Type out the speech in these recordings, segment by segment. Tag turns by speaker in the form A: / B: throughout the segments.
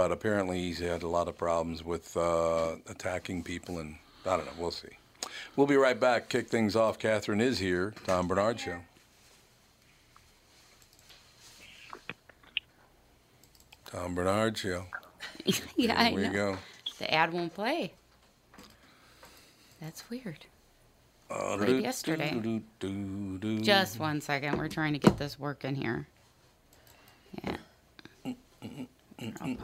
A: But apparently he's had a lot of problems with uh, attacking people, and I don't know. We'll see. We'll be right back. Kick things off. Catherine is here. Tom Barnard Show. Tom Barnard Show.
B: yeah, I
A: Here we go.
B: The ad won't play. That's weird.
A: Uh,
B: Played
A: do-
B: yesterday.
A: do- do-.
B: Just one second. We're trying to get this working here. Yeah. Mm, mm, mm,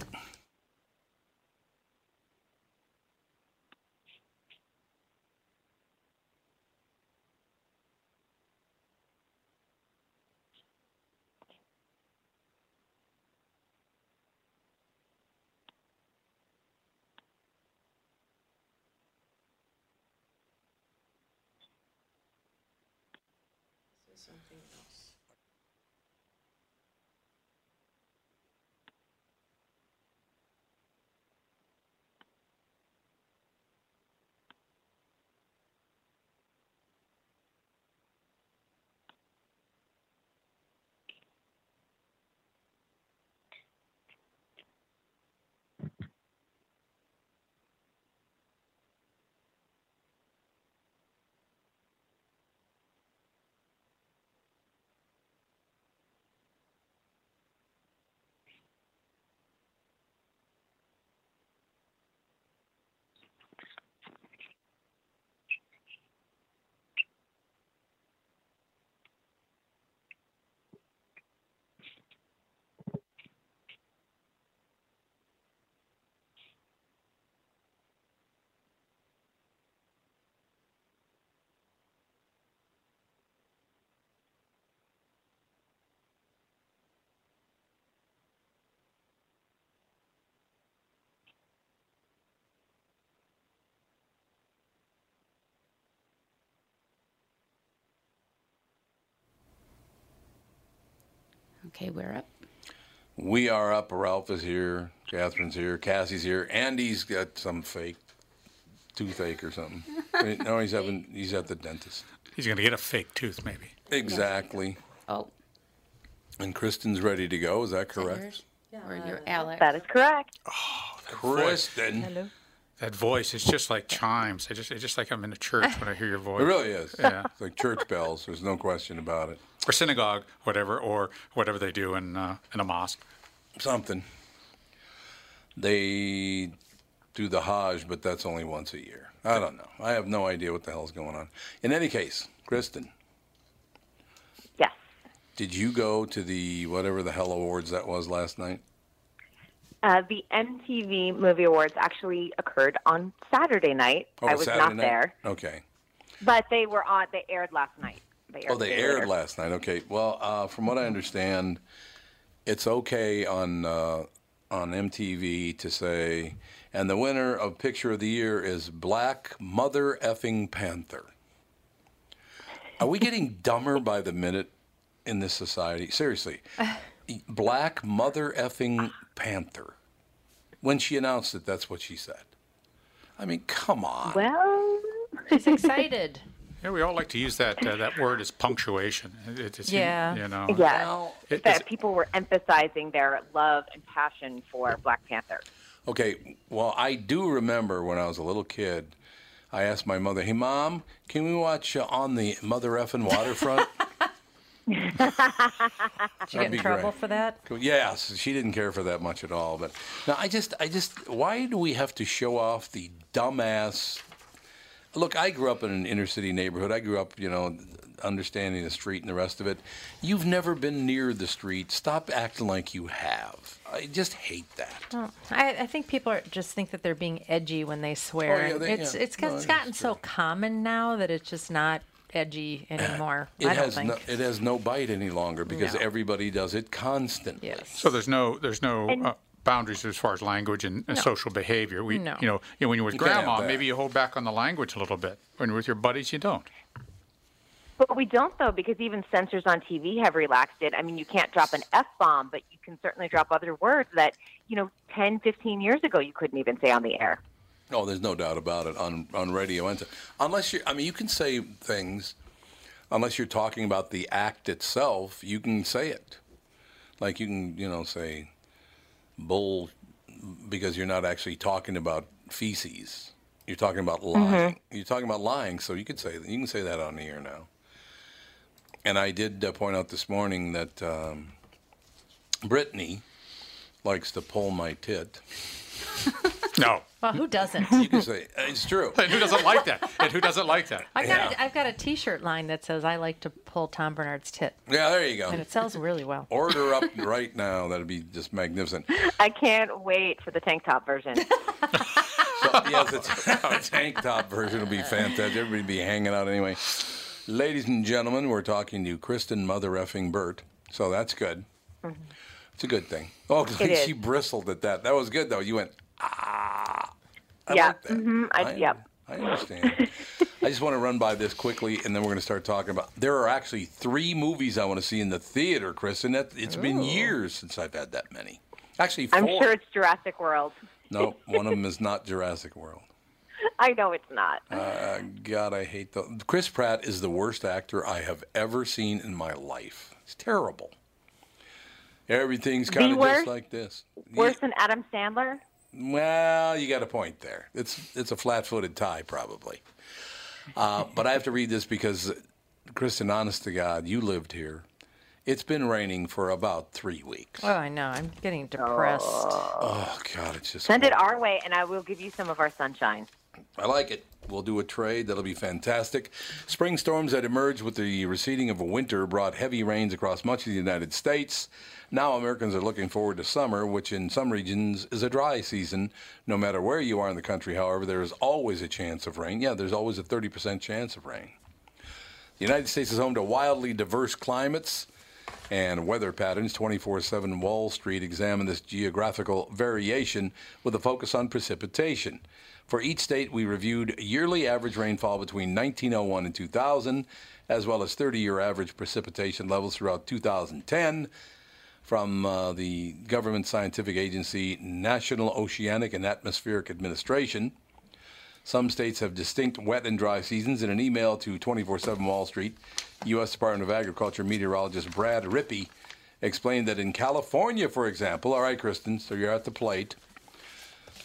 B: something else. Okay, we're up.
A: We are up. Ralph is here. Catherine's here. Cassie's here. Andy's got some fake toothache or something. Wait, no, he's having. He's at the dentist.
C: He's going to get a fake tooth, maybe.
A: Exactly.
B: Oh,
A: And Kristen's ready to go. Is that
B: yours?
A: correct?
B: Or your Alex?
D: That is correct.
A: Oh, Kristen.
C: That voice is just like chimes. It's just, it's just like I'm in a church when I hear your voice.
A: It really is.
C: Yeah.
A: It's like church bells. There's no question about it.
C: Or synagogue, whatever, or whatever they do in uh, in a mosque.
A: Something. They do the Hajj, but that's only once a year. I don't know. I have no idea what the hell's going on. In any case, Kristen,
D: Yes.
A: did you go to the whatever the hell awards that was last night?
D: Uh, the MTV Movie Awards actually occurred on Saturday night.
A: Oh,
D: I was
A: Saturday
D: not
A: night?
D: there,
A: Okay.
D: but they were on. They aired last night. They aired
A: Oh, they aired
D: later.
A: last night. Okay. Well, uh, from what I understand, it's okay on uh, on MTV to say, and the winner of Picture of the Year is Black Mother Effing Panther. Are we getting dumber by the minute in this society? Seriously, Black Mother Effing Panther. When she announced it, that's what she said. I mean, come on.
D: Well,
E: she's excited.
C: Yeah, we all like to use that uh, that word as punctuation. It, it, it's,
E: Yeah.
C: You know.
D: yeah.
C: It-
D: that people were emphasizing their love and passion for Black Panther.
A: Okay, well, I do remember when I was a little kid, I asked my mother, "Hey, mom, can we watch uh, on the mother effing waterfront?"
E: Did you get in trouble
A: great.
E: for that?
A: Yes, she didn't care for that much at all. But now I just, I just, why do we have to show off the dumbass? Look, I grew up in an inner city neighborhood. I grew up, you know, understanding the street and the rest of it. You've never been near the street. Stop acting like you have. I just hate that.
E: Well, I, I think people are, just think that they're being edgy when they swear.
A: Oh, yeah, they-
E: it's
A: yeah.
E: it's,
A: No,
E: it's gotten so common now that it's just not edgy anymore.
A: It
E: I don't
A: has
E: think.
A: no, it has no bite any longer because
E: No.
A: everybody does it constantly.
E: yes.
C: So there's no there's no
D: And-
C: uh, boundaries as far as language and, and social behavior. We
E: No.
C: you know you know, when you're with
A: You
C: grandma, maybe you hold back on the language a little bit. When you're with your buddies, you don't.
D: But we don't, though, because even censors on TV have relaxed it. I mean, you can't drop an F bomb, but you can certainly drop other words that, you know, 10, 15 years ago you couldn't even say on the air.
A: Oh, there's no doubt about it on on radio and unless you I mean you can say things unless you're talking about the act itself, you can say it. Like you can, you know, say bull because you're not actually talking about feces. You're talking about lying. You're talking about lying, so you could say that. You can say that on the air now. And I did uh, point out this morning that um, Brittany likes to pull my tit.
C: No.
E: Well, who doesn't?
A: You can say uh, it's true.
C: And who doesn't like that? And who doesn't like that?
E: I got
A: Yeah.
E: a, I've got a T-shirt line that says "I like to pull Tom Barnard's tit,"
A: Yeah, there you go.
E: and it sells really well.
A: Order up right now. That'd be just magnificent.
D: I can't wait for the tank top version.
A: So, yes, it's a tank top version will be fantastic. Everybody be hanging out anyway. Ladies and gentlemen, we're talking to Kristen Mother effing Burt. So that's good. Mm-hmm. It's a good thing. Oh,
D: It is.
A: she bristled at that. That was good though. You went ah. I
D: Yeah,
A: like that.
D: mhm, I- yep.
A: I understand. I just want to run by this quickly, and then we're going to start talking about. There are actually three movies I want to see in the theater, Kristen. That, it's been years since I've had that many. Actually, 4
D: I'm sure it's Jurassic World.
A: No, one of them is not Jurassic World.
D: I know it's not.
A: Uh, God, I hate the. Chris Pratt is the worst actor I have ever seen in my life. It's terrible. Everything's kind of just like this.
D: Worse
A: Ye-
D: than Adam Sandler?
A: well, you got a point there. It's it's a flat-footed tie, probably. Uh, but I have to read this because, Kristen, honest to God, you lived here. It's been raining for about three weeks.
E: Oh, I know. I'm getting depressed.
A: Oh God, it's just
D: Send it our way, and I will give you some of our sunshine.
A: I like it. We'll do a trade. That'll be fantastic. Spring storms that emerged with the receding of winter brought heavy rains across much of the United States. Now Americans are looking forward to summer, which in some regions is a dry season. No matter where you are in the country, however, there is always a chance of rain. Yeah, there's always a 30% chance of rain. The United States is home to wildly diverse climates and weather patterns. 24 7 Wall Street examined this geographical variation with a focus on precipitation. For each state, we reviewed yearly average rainfall between 1901 and 2000, as well as 30 year average precipitation levels throughout 2010 from uh, the government scientific agency National Oceanic and Atmospheric Administration. Some states have distinct wet and dry seasons. In an email to 24 7 Wall Street, U.S. Department of Agriculture meteorologist Brad Rippey explained that in California, for example, all right, Kristen, so you're at the plate,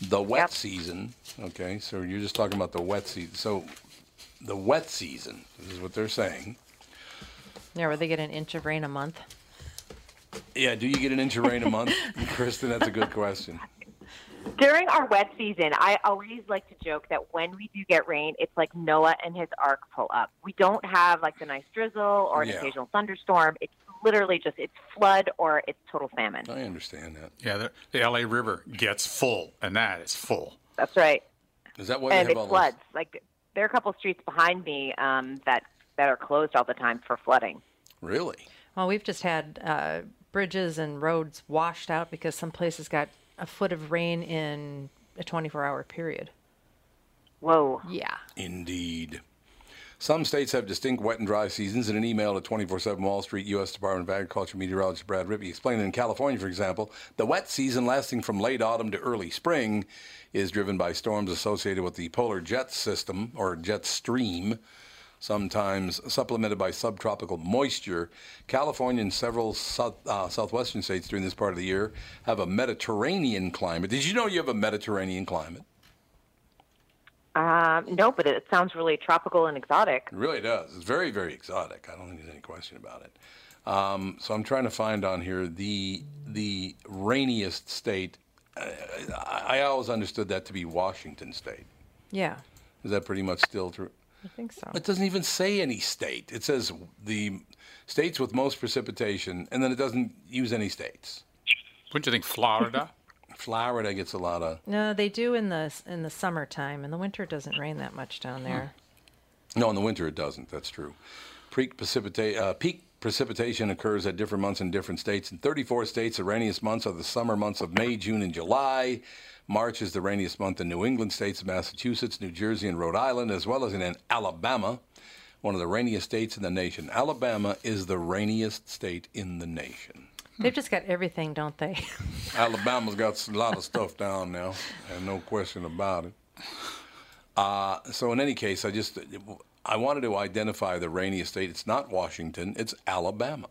A: the wet
D: Yep.
A: season, okay, so you're just talking about the wet season. So the wet season, is what they're saying.
E: Yeah, where they get an inch of rain a month.
A: Yeah, do you get an inch of rain a month? Kristen, that's a good question.
D: During our wet season, I always like to joke that when we do get rain, it's like Noah and his ark pull up. We don't have like the nice drizzle or an
A: Yeah.
D: occasional thunderstorm. It's literally just it's flood or it's total famine.
A: I understand that.
C: Yeah, the, the LA River gets full, and that is full.
D: That's right.
A: Is that why
D: and it
A: have all
D: floods. Like there are a couple streets behind me um, that that are closed all the time for flooding.
A: Really?
E: Well, we've just had uh, bridges and roads washed out because some places got a foot of rain in a 24-hour period.
D: Whoa.
E: Yeah.
A: Indeed. Some states have distinct wet and dry seasons. In an email to 24 7 Wall Street, U.S. Department of Agriculture meteorologist Brad Rippey explained in California, for example, the wet season lasting from late autumn to early spring is driven by storms associated with the polar jet system or jet stream, sometimes supplemented by subtropical moisture. California and several south, uh, southwestern states during this part of the year have a Mediterranean climate. Did you know you have a Mediterranean climate?
D: Um, no, but it sounds really tropical and exotic.
A: It really does. It's very, very exotic. I don't think there's any question about it. Um, so I'm trying to find on here the the rainiest state. Uh, I, I always understood that to be Washington State.
E: Yeah,
A: Is that pretty much still true?
E: I think so.
A: It doesn't even say any state. It says the states with most precipitation, and then it doesn't use any states.
C: Wouldn't you think Florida?
A: Florida gets a lot of.
E: No, they do in the in the summertime. In the winter, it doesn't rain that much down there.
A: No, in the winter it doesn't. That's true. Peak, precipita- uh, peak precipitation occurs at different months in different states. In 34 states, the rainiest months are the summer months of May, June, and July. March is the rainiest month in New England states Massachusetts, New Jersey, and Rhode Island, as well as in Alabama, one of the rainiest states in the nation. Alabama is the rainiest state in the nation.
E: They've just got everything, don't they?
A: Alabama's got a lot of stuff down now, and no question about it. Uh, so in any case, I just I wanted to identify the rainiest state. It's not Washington. It's Alabama.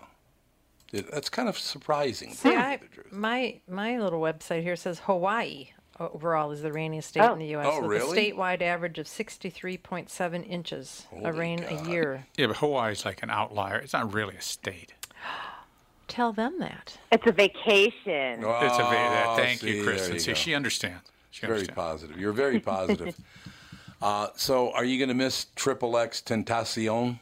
A: It, that's kind of surprising.
E: See, I,
A: the truth.
E: my my little website here says Hawaii overall is the rainiest state
D: Oh.
E: in the U.S.
A: Oh,
E: with
A: really?
E: a statewide average of 63.7 inches of rain a year.
C: yeah, but Hawaii's like an outlier. It's not really a state.
E: Tell them that.
D: It's a vacation.
C: It's a va-
A: Oh,
C: thank
A: see,
C: you, Kristen.
A: you
C: See,
A: go.
C: she understands. She
A: Very
C: understands.
A: positive. You're very positive. uh, so, are you going to miss Triple X Tentacion?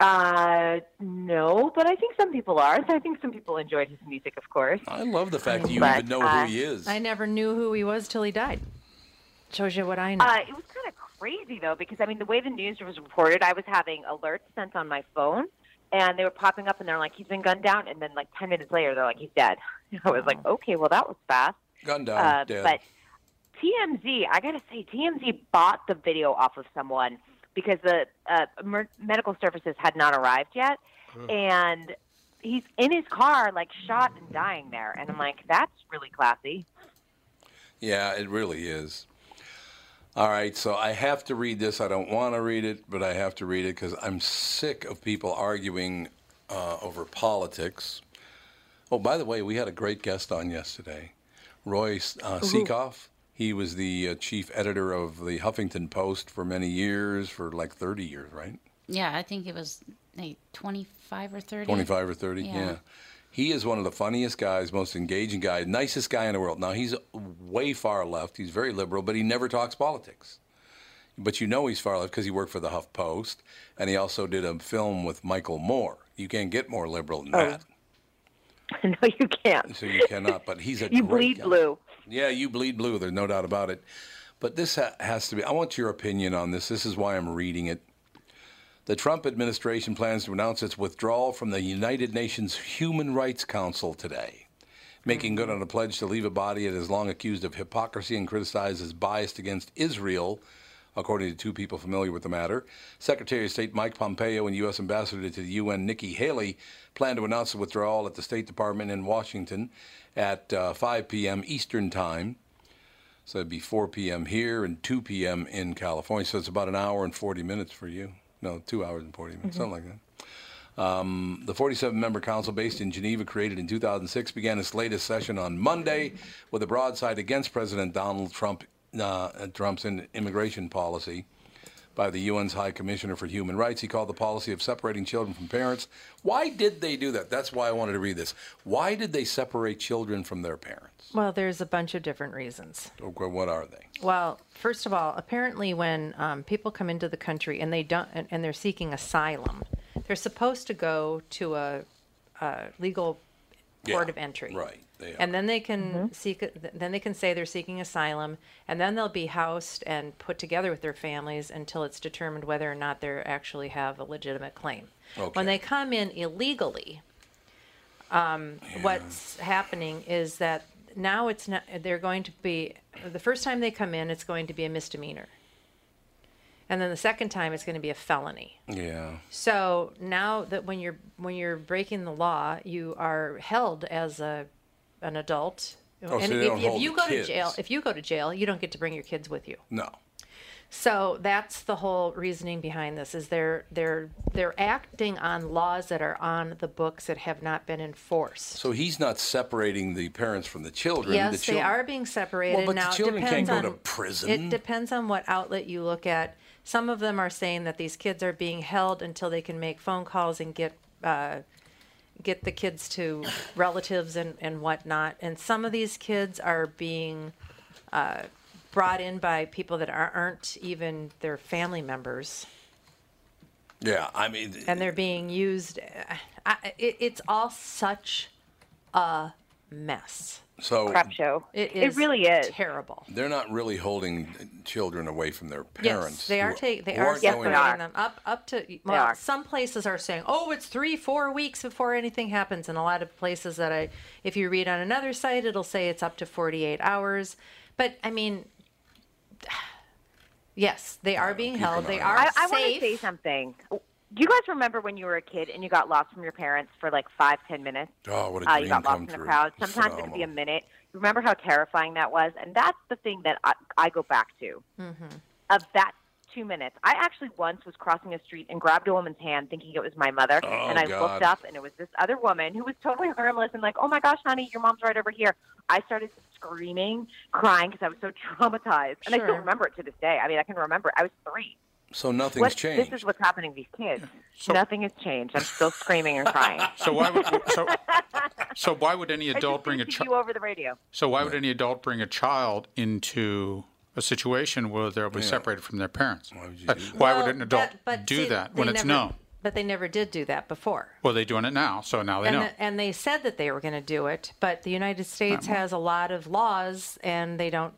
D: Uh, no, but I think some people are. I think some people enjoyed his music, of course.
A: I love the fact that you
D: But,
A: even know
D: uh,
A: who he is.
E: I never knew who he was till he died. Shows you what I know.
D: Uh, it was kind of crazy though, because I mean, the way the news was reported, I was having alerts sent on my phone, and they were popping up, and they're like, "He's been gunned down," and then like ten minutes later, they're like, "He's dead." I was like, "Okay, well, that was fast."
A: Gunned down,
D: Uh,
A: dead.
D: but TMZ, I gotta say, TMZ bought the video off of someone because the uh, mer- medical services had not arrived yet, and he's in his car, like shot and dying there, and I'm like, that's really classy.
A: Yeah, it really is. All right, so I have to read this. I don't want to read it, but I have to read it because I'm sick of people arguing uh, over politics. Oh, by the way, we had a great guest on yesterday, Roy uh, Sekoff. He was the uh, chief editor of the Huffington Post for many years, for like 30 years, right?
B: Yeah, I think it was like 25 or 30.
A: 25 or 30, yeah.
B: Yeah.
A: He is one of the funniest guys, most engaging guy, nicest guy in the world. Now, he's way far left. He's very liberal, but he never talks politics. But you know he's far left because he worked for the Huff Post, and he also did a film with Michael Moore. You can't get more liberal than oh. that.
D: no, you can't.
A: So you cannot. But he's a
D: You bleed
A: guy.
D: blue.
A: Yeah, you bleed blue. There's no doubt about it. But this ha- has to be. I want your opinion on this. This is why I'm reading it. The Trump administration plans to announce its withdrawal from the United Nations Human Rights Council today, making good on a pledge to leave a body it has long accused of hypocrisy and criticized as biased against Israel, according to two people familiar with the matter. Secretary of State Mike Pompeo and U.S. Ambassador to the UN Nikki Haley plan to announce the withdrawal at the State Department in Washington at uh, 5 p.m. Eastern Time. So it'd be 4 p.m. here and 2 p.m. in California. So it's about an hour and 40 minutes for you. No, two hours and 40 minutes, something like that. Um, the 47 member council based in Geneva, created in 2006, began its latest session on Monday with a broadside against President Donald Trump, uh, Trump's immigration policy by the UN's High Commissioner for Human Rights. He called the policy of separating children from parents. Why did they do that? That's why I wanted to read this. Why did they separate children from their parents?
E: Well, there's a bunch of different reasons.
A: Okay, what are they?
E: Well, first of all, apparently, when um, people come into the country and they don't, and, and they're seeking asylum, they're supposed to go to a, a legal port
A: Yeah,
E: of entry.
A: right, they are.
E: And then they can seek. Then they can say they're seeking asylum, and then they'll be housed and put together with their families until it's determined whether or not they actually have a legitimate claim.
A: Okay.
E: When they come in illegally, um, what's happening is that now it's not. They're going to be the first time they come in, it's going to be a misdemeanor, and then the second time, it's going to be a felony.
A: Yeah.
E: So now that when you're when you're breaking the law, you are held as a an adult.
A: Oh, so
E: and
A: they
E: if, if you
A: the
E: go
A: kids.
E: to jail, if you go to jail, you don't get to bring your kids with you.
A: No.
E: So that's the whole reasoning behind this is they're they're they're acting on laws that are on the books that have not been enforced.
A: So he's not separating the parents from the children.
E: Yes,
A: the
E: they are being separated
A: Well, but the
E: now. it
A: children can't go
E: on,
A: to prison.
E: It depends on what outlet you look at. Some of them are saying that these kids are being held until they can make phone calls and get uh, get the kids to relatives and, and whatnot. And some of these kids are being uh, brought in by people that are, aren't even their family members,
A: Yeah, I mean,
E: and they're being used. uh, I, it, it's all such a mess.
A: So
D: Crap show.
E: It is.
D: really is.
E: terrible.
A: they're not really holding children away from their parents.
E: Yes, they are taking. They are
A: aren't
D: Yes,
A: going
D: they are.
E: them up up to. Well,
D: are.
E: some places are saying, "Oh, it's three, four weeks before anything happens," and a lot of places that I, if you read on another site, it'll say it's up to forty-eight hours. But I mean, yes, they are being held. They
A: eye on
E: are
D: I, I want to say something. Do you guys remember when you were a kid and you got lost from your parents for like five, ten minutes?
A: Oh, what a dream
D: uh,
A: dream
D: you got lost
A: come
D: in the crowd. Sometimes it could be a minute. Remember how terrifying that was? And that's the thing that I, I go back to.
E: Mm-hmm.
D: Of that two minutes. I actually once was crossing a street and grabbed a woman's hand thinking it was my mother.
A: Oh,
D: and I
A: God.
D: looked up and it was this other woman who was totally harmless and like, oh my gosh, honey, your mom's right over here. I started screaming, crying because I was so traumatized. And I still remember it to this day. I mean, I can remember it. I was three.
A: So nothing's
D: What,
A: changed.
D: this is what's happening to these kids.
C: So-
D: Nothing has changed. I'm still screaming and crying.
C: So why would so, so why would any adult bring a child?
D: over the radio.
C: So why would any adult bring a child into a situation where they'll be separated from their parents?
A: Why would you
C: Uh,
A: do that?
C: why
E: Well,
C: would an adult
E: that- but
C: do
E: see,
C: that
E: they
C: when it's known?
E: But they never did do that before.
C: Well, they're doing it now, so now they
E: and,
C: know.
E: the- and they said that they were going to do it, but the United States has a lot of laws, and they don't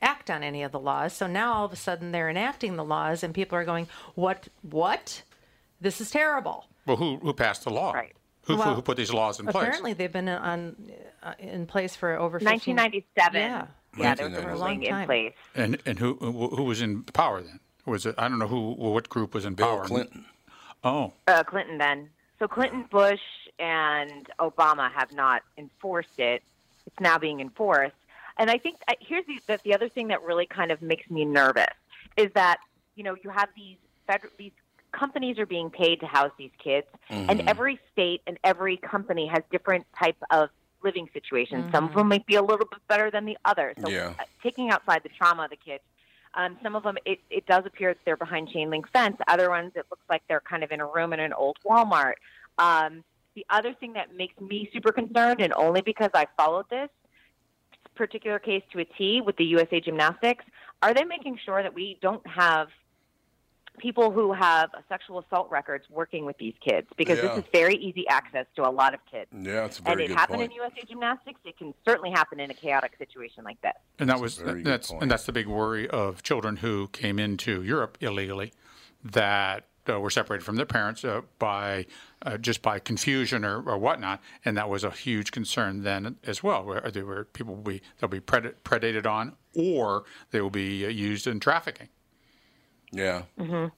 E: act on any of the laws. So now all of a sudden they're enacting the laws, and people are going, "What? What? This is terrible."
C: well, who who passed the law?
D: Right.
C: Who,
E: Well,
C: who put these laws in place?
E: Apparently, they've been on uh, in place for over 15
D: 1997.
E: Yeah.
D: Yeah, there was a
A: 1997.
D: ruling in place.
C: And and who who who was in power then? Was it? I don't know who what group was in
A: Bill
C: power.
A: Clinton.
C: Oh,
D: Uh, Clinton then. So Clinton, Bush, and Obama have not enforced it. It's now being enforced. And I think uh, here's the, the, the other thing that really kind of makes me nervous is that, you know, you have these federal, these companies are being paid to house these kids, and every state and every company has different type of living situations. Some of them might be a little bit better than the others. So
A: Yeah.
D: uh, taking outside the trauma of the kids, um, some of them, it, it does appear that they're behind chain link fence. Other ones, it looks like they're kind of in a room in an old Walmart. Um, the other thing that makes me super concerned, and only because I followed this particular case to a T with the USA Gymnastics, are they making sure that we don't have people who have sexual assault records working with these kids? Because
A: Yeah.
D: this is very easy access to a lot of kids.
A: Yeah, it's a
D: And it
A: good
D: happened
A: point.
D: in USA Gymnastics. It can certainly happen in a chaotic situation like this.
C: and that was
A: a
C: that's
A: point.
C: and that's the big worry of children who came into Europe illegally, that uh, were separated from their parents uh, by uh, just by confusion or, or whatnot, and that was a huge concern then as well, where they were people will be they'll be pred- predated on or they will be uh, used in trafficking.
A: Yeah.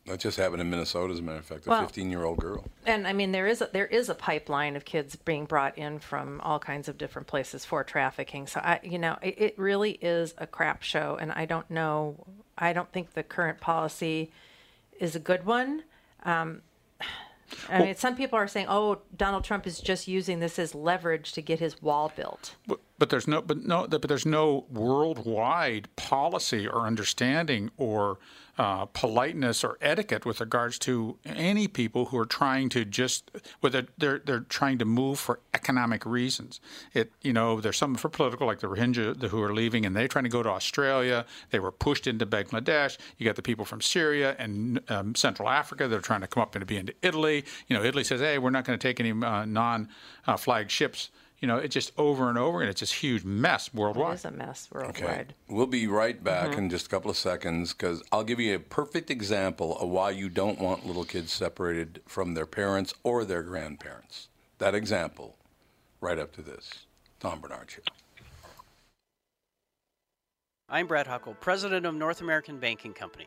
A: That just happened in Minnesota, as a matter of fact. A
E: Well-
A: 15 year old girl.
E: And I mean, there is a, there is a pipeline of kids being brought in from all kinds of different places for trafficking. So I, you know, it, it really is a crap show, and I don't know. I don't think the current policy is a good one. Um, I mean, some people are saying, "Oh, Donald Trump is just using this as leverage to get his wall built."
C: But, but there's no, but no, but there's no worldwide policy or understanding or uh, politeness or etiquette with regards to any people who are trying to just, whether they're they're trying to move for economic reasons. It, you know, there's some for political, like the Rohingya who are leaving and they're trying to go to Australia. They were pushed into Bangladesh. You got the people from Syria and um, Central Africa. They're trying to come up and be into Italy. You know, Italy says, hey, we're not going to take any uh, non-flag ships you know, it's just over and over, and it's this huge mess
E: It
C: worldwide.
E: is a mess
A: Okay.
E: worldwide.
A: We'll be right back mm-hmm. in just a couple of seconds because I'll give you a perfect example of why you don't want little kids separated from their parents or their grandparents. That example, right up to this. Tom Barnard Show.
F: I'm Brad Huckle, president of North American Banking Company.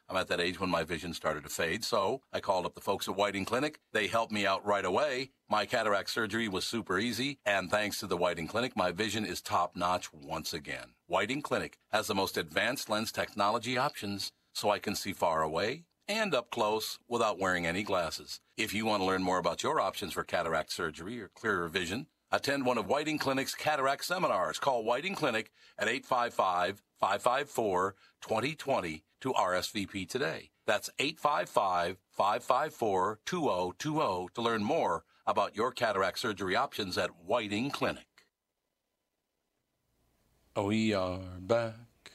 A: I'm at that age when my vision started to fade, so I called up the folks at Whiting Clinic. They helped me out right away. My cataract surgery was super easy, and thanks to the Whiting Clinic, my vision is top notch once again. Whiting Clinic has the most advanced lens technology options, so I can see far away and up close without wearing any glasses. If you want to learn more about your options for cataract surgery or clearer vision, attend one of Whiting Clinic's cataract seminars. Call Whiting Clinic at 855 554 2020 to RSVP today. That's 855 554 2020 to learn more about your cataract surgery options at Whiting Clinic. We are back,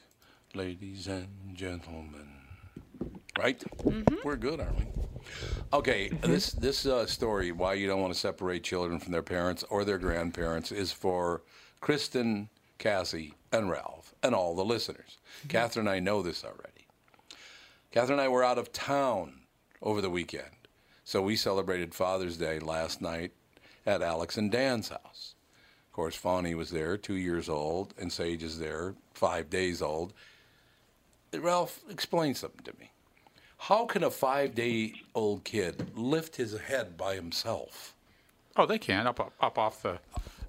A: ladies and gentlemen. Right? Mm-hmm. We're good, aren't we? Okay, this this uh, story why you don't want to separate children from their parents or their grandparents is for Kristen, Cassie, and Ralph, and all the listeners. Catherine and I know this already. Catherine and I were out of town over the weekend, so we celebrated Father's Day last night at Alex and Dan's house. Of course, Fawny was there, two years old, and Sage is there, five days old. Ralph, explain something to me. How can a five day old kid lift his head by himself?
C: Oh, they can up up, up off the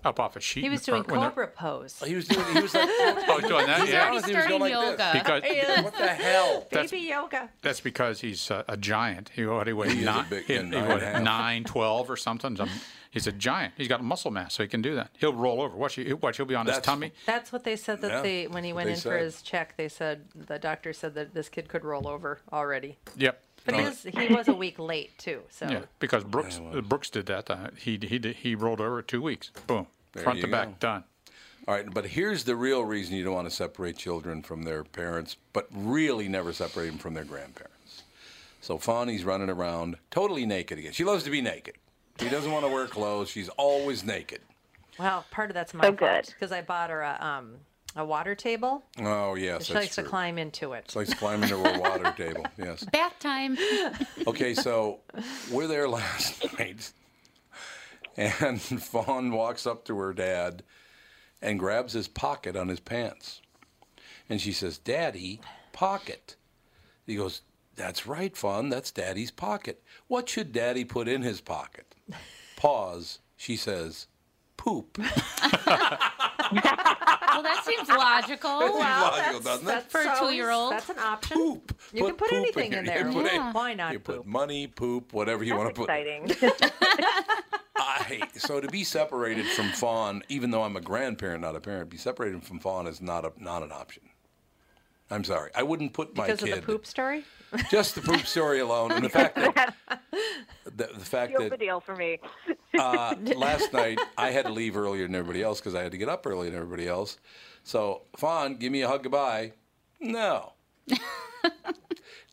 C: up off a sheet.
E: He was doing
C: when they're-
E: cobra pose.
A: He was doing. He was like,
C: Oh, he's doing that.
B: He's
C: yeah.
B: already
A: He was going
B: starting
A: like this.
B: yoga.
C: Because
A: what the hell?
C: That's-
E: Baby yoga.
C: that's because he's uh, a giant. He what he weighed
A: He is a
C: nine,
A: big-
C: he,
A: yeah,
C: he
A: nine
C: weighed
A: and a half.
C: nine, 12 or something. Some- he's a giant. He's got muscle mass, so he can do that. He'll roll over. Watch, he, watch he'll be on his tummy.
E: That's what they said that
A: Yeah,
E: they when he went
A: they
E: in for his check. They said the doctor said that this kid could roll over already.
C: Yep.
E: But he was he was a week late too. So
C: Yeah, because Brooks uh, Brooks did that. Uh, he he did, he rolled over two weeks. Boom,
A: There
C: front
A: you
C: to back, done.
A: All right, but here's the real reason you don't want to separate children from their parents, but really never separate them from their grandparents. So Fawny's running around totally naked again. She loves to be naked. She doesn't want to wear clothes. She's always naked.
E: well, part of that's my
D: So
E: fault
D: good.
E: because I bought her a um a water table.
A: Oh yes,
E: She
A: that's
E: likes to climb into it.
A: It's like climbing into a water table. Yes.
B: Bath time.
A: Okay, so we're there last night, and Fawn walks up to her dad and grabs his pocket on his pants. And she says, Daddy, pocket. He goes, That's right, Fawn, that's Daddy's pocket. What should Daddy put in his pocket? Pause. She says, Poop.
B: well, that seems logical.
A: logical,
E: that's,
A: doesn't it?
B: For a two-year-old?
E: That's an option.
A: Poop.
E: You can put anything in
A: your-
E: there.
A: You put,
B: Yeah.
E: Why not
A: you
E: poop?
A: put money, poop, whatever you want
D: That's
A: to put.
D: exciting.
A: I, so to be separated from Fawn, even though I'm a grandparent, not a parent, be separated from Fawn is not a not an option. I'm sorry. I wouldn't put my
E: because
A: kid
E: of the poop story.
A: just the poop story alone, and the fact that the, the fact
D: Seal the
A: that
D: deal for me.
A: uh, last night I had to leave earlier than everybody else because I had to get up earlier than everybody else. So Fawn, give me a hug goodbye. No.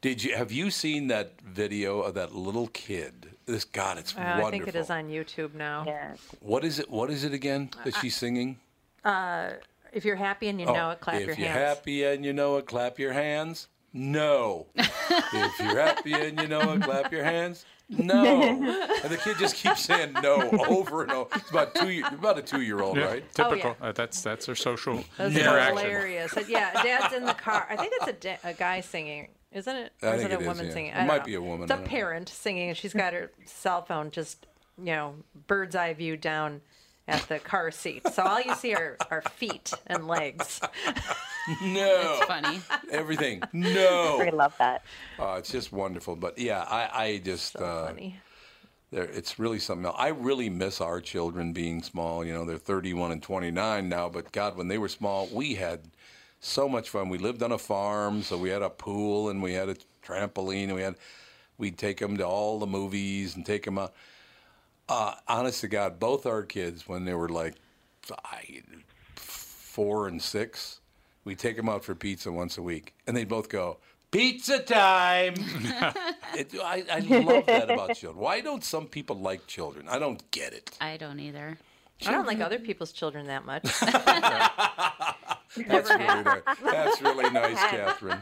A: Did you have you seen that video of that little kid? This God, it's
E: Uh,
A: wonderful.
E: I think it is on YouTube now.
D: Yes.
A: What is it? What is it again that she's singing?
E: If you're happy and you know it, clap
A: Oh, if
E: your hands.
A: If you're happy and you know it, clap your hands. No. if you're happy and you know it, clap your hands. No. And the kid just keeps saying no over and over. It's about two. year- About a two-year-old,
C: Yeah,
A: right?
C: typical.
E: yeah.
C: Uh, that's that's their social
E: Those are
C: interaction.
E: hilarious. Yeah, Dad's in the car. I think it's a, da- a guy singing, isn't it?
A: I
E: is
A: think
E: it a
A: it is,
E: woman
A: yeah.
E: singing?
A: It
E: I don't
A: might
E: know.
A: be a woman,
E: It's
A: I
E: a
A: don't know.
E: parent singing, and she's got her cell phone just, you know, bird's eye view down at the car seat. So all you see are, are feet and legs.
A: No.
B: It's funny.
A: Everything. No.
D: I
A: No.
D: love that.
A: Uh, it's just wonderful. But yeah, I, I just. uh,
E: Funny.
A: There, it's really something else. I really miss our children being small. You know, they're 31 and 29 now, but God, when they were small, we had so much fun. We lived on a farm, so we had a pool and we had a trampoline, and we had we'd take them to all the movies and take them out. Uh, honest to God, both our kids, when they were like I- four and six, we'd take them out for pizza once a week, and they'd both go. Pizza time! It, I, I love that about children. Why don't some people like children? I don't get it.
B: I don't either.
E: I don't like other people's children that much.
A: That's really nice. That's really nice, Catherine.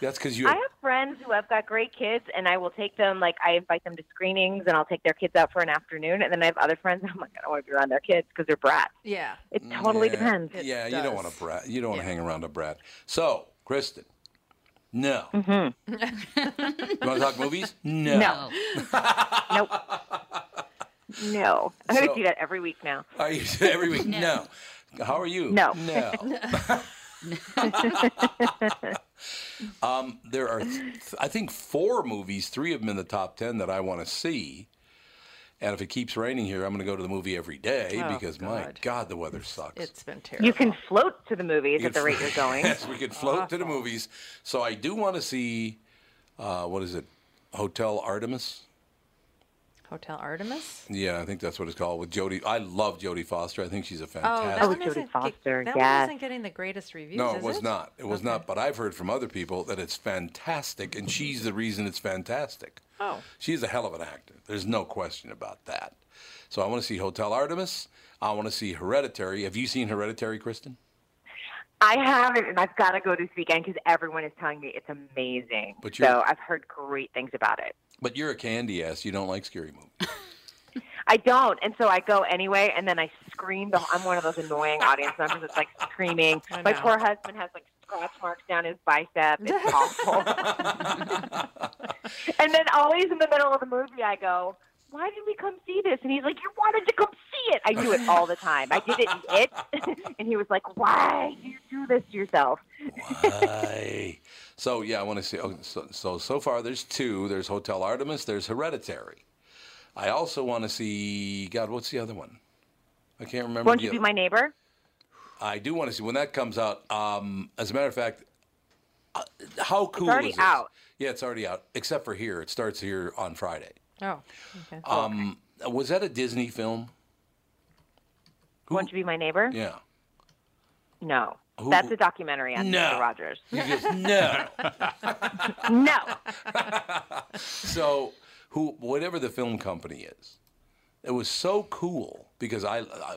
A: That's because you.
D: I
A: Have,
D: have friends who have got great kids, and I will take them. Like I invite them to screenings, and I'll take their kids out for an afternoon. And then I have other friends. I'm like, I don't want to be around their kids because they're brats.
E: yeah.
D: It totally
A: yeah,
D: depends.
E: It
A: Yeah, you don't want
E: does.
A: a brat. You don't want to
E: Yeah.
A: hang around a brat. So, Kristen, no.
D: Mm-hmm.
A: you want to talk movies? No.
D: No. Nope. No, I'm going to do that every week now.
A: Are you every week? No. How are you?
D: No.
A: No. um, there are, th- I think, four movies, three of them in the top ten that I want to see. And if it keeps raining here, I'm going to go to the movie every day
E: Oh,
A: because my
E: God.
A: God, the weather sucks.
E: It's been terrible.
D: You can float to the movies
A: You
D: at the rate you're going.
A: yes, we can float to the movies. So I do want to see, uh, what is it, Hotel Artemis?
E: Hotel Artemis.
A: Yeah, I think that's what it's called with Jodie. I love Jodie Foster. I think she's a
E: Oh,
A: fantastic.
E: that
D: Oh,
E: one
D: Jodie
E: isn't get-
D: Foster,
E: That
D: yes.
E: one isn't getting the greatest reviews.
A: No,
E: is
A: it was
E: it?
A: not. It was
E: Okay.
A: not. But I've heard from other people that it's fantastic, and she's the reason it's fantastic.
E: Oh.
A: She's a hell of an actor. There's no question about that. So I want to see Hotel Artemis. I want to see Hereditary. Have you seen Hereditary, Kristen?
D: I haven't, and I've got to go this weekend because everyone is telling me it's amazing.
A: But you're-
D: so I've heard great things about it.
A: But you're a candy ass. You don't like scary movies.
D: I don't, and so I go anyway, and then I scream. The, I'm one of those annoying audience members that's like screaming. My poor husband has like scratch marks down his bicep. It's awful. and then always in the middle of the movie, I go, "Why did we come see this?" And he's like, "You wanted to come see it." I do it all the time. I did it in it, and he was like, "Why do you do this to yourself?"
A: Why? So yeah, I want to see. Oh, so, so so far, there's two. There's Hotel Artemis. There's Hereditary. I also want to see. God, what's the other one? I can't remember.
D: Won't
A: the
D: you be my neighbor?
A: I do want to see when that comes out. Um, as a matter of fact, uh, how cool
D: already
A: is it?
D: out.
A: Yeah, it's already out. Except for here, it starts here on Friday.
E: Oh, okay.
A: Um, was that a Disney film? Who-
D: Won't you be my neighbor?
A: Yeah.
D: No,
A: Who-
D: that's a documentary on
A: No.
D: Mr. Rogers.
A: Just no.
D: No,
A: so who whatever the film company is it was so cool because i, I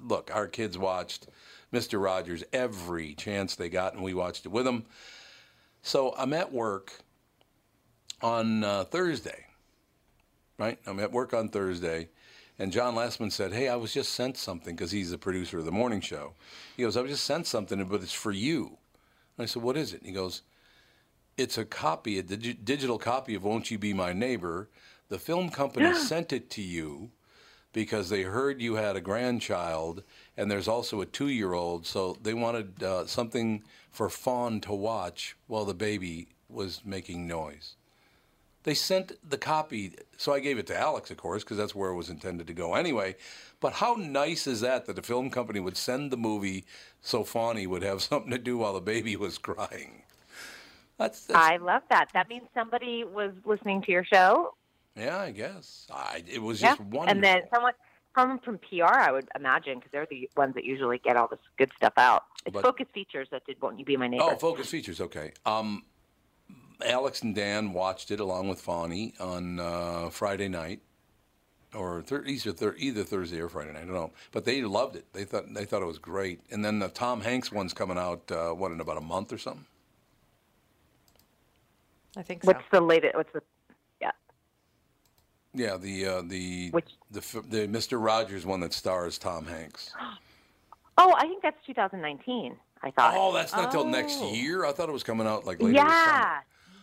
A: look our kids watched mr rogers every chance they got and we watched it with them so i'm at work on uh, thursday right i'm at work on thursday and john lastman said hey i was just sent something because he's the producer of the morning show he goes i was just sent something but it's for you and i said what is it and he goes it's a copy, a digi- digital copy of Won't You Be My Neighbor. The film company sent it to you because they heard you had a grandchild, and there's also a two year old, so they wanted uh, something for Fawn to watch while the baby was making noise. They sent the copy, so I gave it to Alex, of course, because that's where it was intended to go anyway. But how nice is that that the film company would send the movie so Fawny would have something to do while the baby was crying? That's, that's
D: I love that. That means somebody was listening to your show.
A: Yeah, I guess. I, it was
D: Yeah,
A: just wonderful.
D: and then someone from from PR, I would imagine, because they're the ones that usually get all this good stuff out. It's
A: But-
D: Focus Features that did "Won't You Be My Neighbor."
A: oh, Focus Features. Okay. Um, Alex and Dan watched it along with Fawny on uh, Friday night, or thir- either, thir- either Thursday or Friday night. I don't know, but they loved it. They thought they thought it was great. And then the Tom Hanks one's coming out. Uh, what in about a month or something?
E: I think so.
D: What's the latest? What's the? Yeah.
A: Yeah, the uh, the
D: Which-
A: the the Mr. Rogers one that stars Tom Hanks.
D: Oh, I think that's 2019. I thought.
A: Oh, that's not till next
E: Oh.
A: year. I thought it was coming out like later this summer.
D: yeah.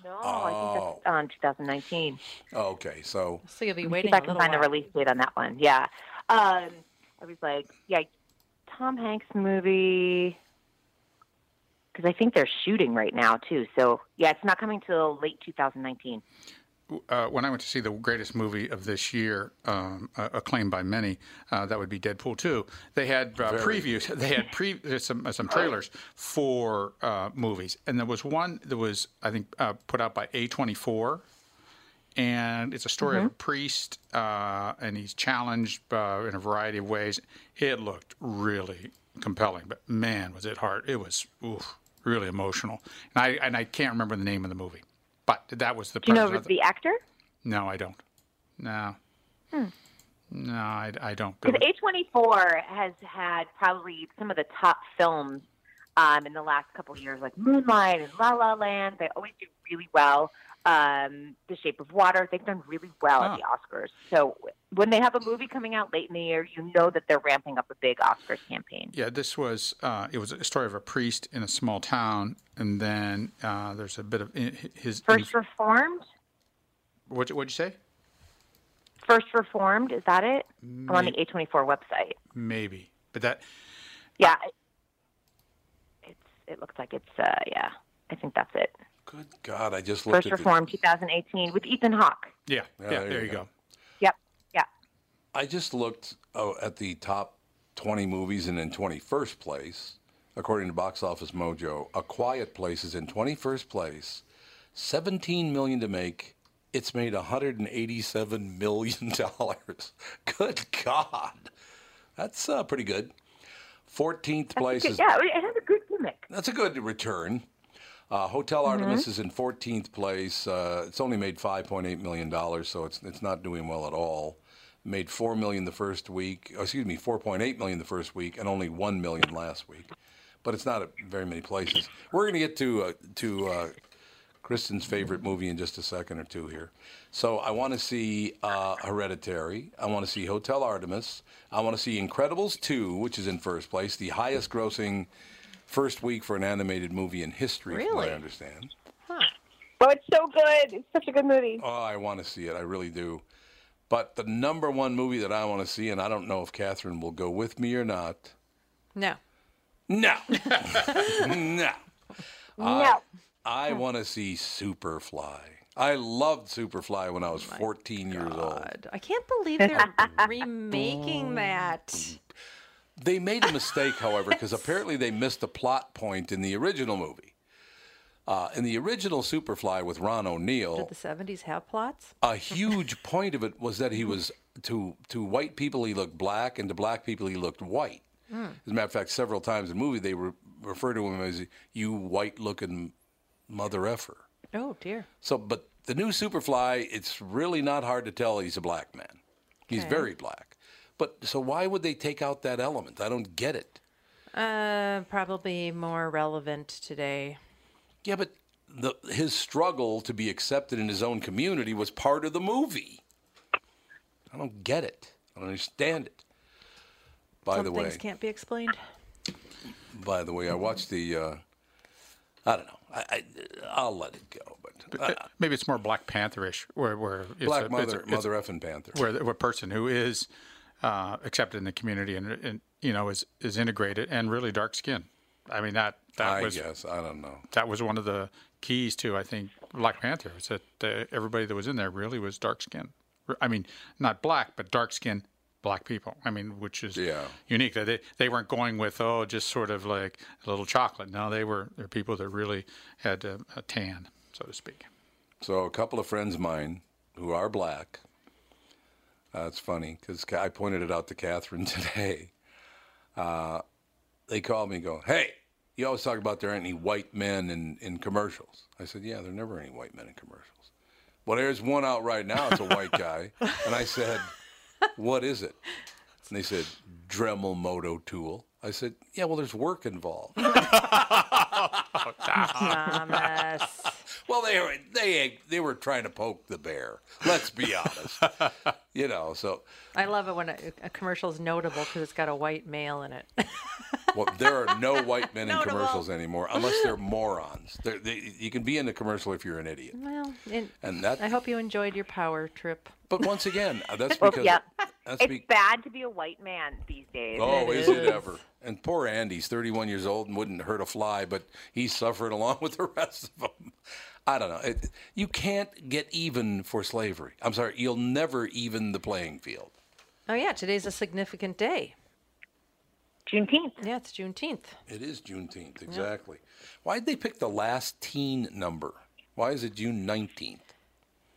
D: No, I
A: Oh.
D: think that's on 2019.
A: Oh, okay, so
E: so you'll be
D: See
E: waiting
D: if I
E: a
D: can
E: little
D: find the release date on that one. Yeah. Um, I was like, yeah, Tom Hanks movie. Because I think they're shooting right now too. So yeah, it's not coming till late 2019.
C: Uh, when I went to see the greatest movie of this year, um, uh, acclaimed by many, uh, that would be Deadpool 2. They had uh, previews. They had pre- some uh, some trailers for uh, movies, and there was one that was I think uh, put out by A24, and it's a story of a priest, uh, and he's challenged uh, in a variety of ways. It looked really compelling, but man, was it hard! It was oof, really emotional, and I and I can't remember the name of the movie. But that was the
D: Do you know
C: of
D: the actor?
C: no, I don't. No. No, I, I don't.
D: Because A24 has had probably some of the top films um, in the last couple of years, like Moonlight and La La Land. They always do really well. Um, the Shape of Water, they've done really well at the Oscars. So when they have a movie coming out late in the year, you know that they're ramping up a big Oscars campaign.
C: Yeah, this was uh, it was a story of a priest in a small town, and then uh, there's a bit of his.
D: First Reformed?
C: what what'd you say?
D: First Reformed, is that it? I'm on the A24 website.
C: Maybe, but that
D: Yeah. it- It's, it looks like it's, uh, yeah, I think that's it.
A: Good God, I just looked
D: First
A: at the,
D: Reformed 2018 with Ethan Hawke.
C: yeah
A: Yeah,
C: yeah,
A: there
C: there,
A: you
C: you
A: go.
C: go.
D: Yep, yeah.
A: I just looked oh, at the top 20 movies, and in 21st place, according to Box Office Mojo, A Quiet Place is in 21st place, 17 million to make. It's made 187 million dollars. Good God, that's uh, pretty good. 14th place
D: Good-
A: is
D: Yeah, it has a good gimmick.
A: that's a good return. Uh, Hotel Artemis is in 14th place. Uh, it's only made 5.8 million dollars, so it's it's not doing well at all. Made 4 million the first week. excuse me, 4.8 million the first week, and only 1 million last week. But it's not at very many places. We're going to get to uh, to uh, Kristen's favorite movie in just a second or two here. So I want to see uh, Hereditary. I want to see Hotel Artemis. I want to see Incredibles 2, which is in first place, the highest grossing first week for an animated movie in history, from what
E: Really?
A: I understand.
D: Oh, it's so good. It's such a good movie.
A: Oh, I want to see it. I really do. But the number one movie that I want to see, and I don't know if Catherine will go with me or not.
E: No.
A: No. no.
D: No.
A: I want to see Superfly. I loved Superfly when I was 14 years old.
E: I can't believe they're remaking that.
A: They made a mistake, however, because apparently they missed a plot point in the original movie. Uh, in the original Superfly with Ron O'Neal,
E: Did the 70s have plots?
A: a huge point of it was that he was to to white people he looked black, and to black people he looked white. As a matter of fact, several times in the movie they re- refer to him as "you white-looking mother effer."
E: Oh, dear.
A: So, but the new Superfly, it's really not hard to tell he's a black man. He's
E: Okay.
A: very black. But so why would they take out that element? I don't get it.
E: Uh, probably more relevant today.
A: Yeah, but the, his struggle to be accepted in his own community was part of the movie. I don't get it. I don't understand it. By
E: Some
A: the way,
E: things can't be explained.
A: by the way, I watched the. Uh, I don't know. I, I I'll let it go. But
C: Uh, Maybe it's more Black Pantherish, where where it's
A: Black
C: a,
A: Mother,
C: it's-
A: Mother effing Panther.
C: where a person who is uh, accepted in the community and, and you know is is integrated and really dark skin. I mean that that
A: I
C: was
A: guess I don't know.
C: that was one of the keys to I think Black Panther is that uh, everybody that was in there really was dark skin. I mean not black but dark skin black people. I mean which is
A: Yeah.
C: unique. that They they weren't going with oh just sort of like a little chocolate. No, they were they're people that really had a, a tan so to speak.
A: So a couple of friends of mine who are black. Uh, it's funny because I pointed it out to Catherine today. Uh, they called me and go, "Hey, you always talk about there aren't any white men in, in commercials." I said, "Yeah, there are never any white men in commercials." Well, there's one out right now. It's a white guy, and I said, "What is it?" And they said, "Dremel Moto Tool." I said, "Yeah, well, there's work involved."
E: Thomas.
A: Well, they were they they were trying to poke the bear. Let's be honest. You know, so
E: I love it when a, a commercial is notable because it's got a white male in it.
A: well, there are no white men in commercials anymore, unless they're morons. They're, they, you can be in a commercial if you're an idiot,
E: well, and
A: and that.
E: I hope you enjoyed your power trip.
A: But once again, uh, that's
D: Well,
A: because
D: yeah.
A: that's
D: It's
A: be,
D: bad to be a white man these days.
A: oh,
E: It
A: is it
E: is.
A: ever? And poor Andy's 31 years old and wouldn't hurt a fly, but he's suffering along with the rest of them. I don't know. It, you can't get even for slavery. I'm sorry, you'll never even the playing field.
E: Oh yeah, today's a significant day.
D: Juneteenth.
E: Yeah, it's Juneteenth.
A: It is Juneteenth, exactly. Why did they pick the last teen number? Why is it June 19th?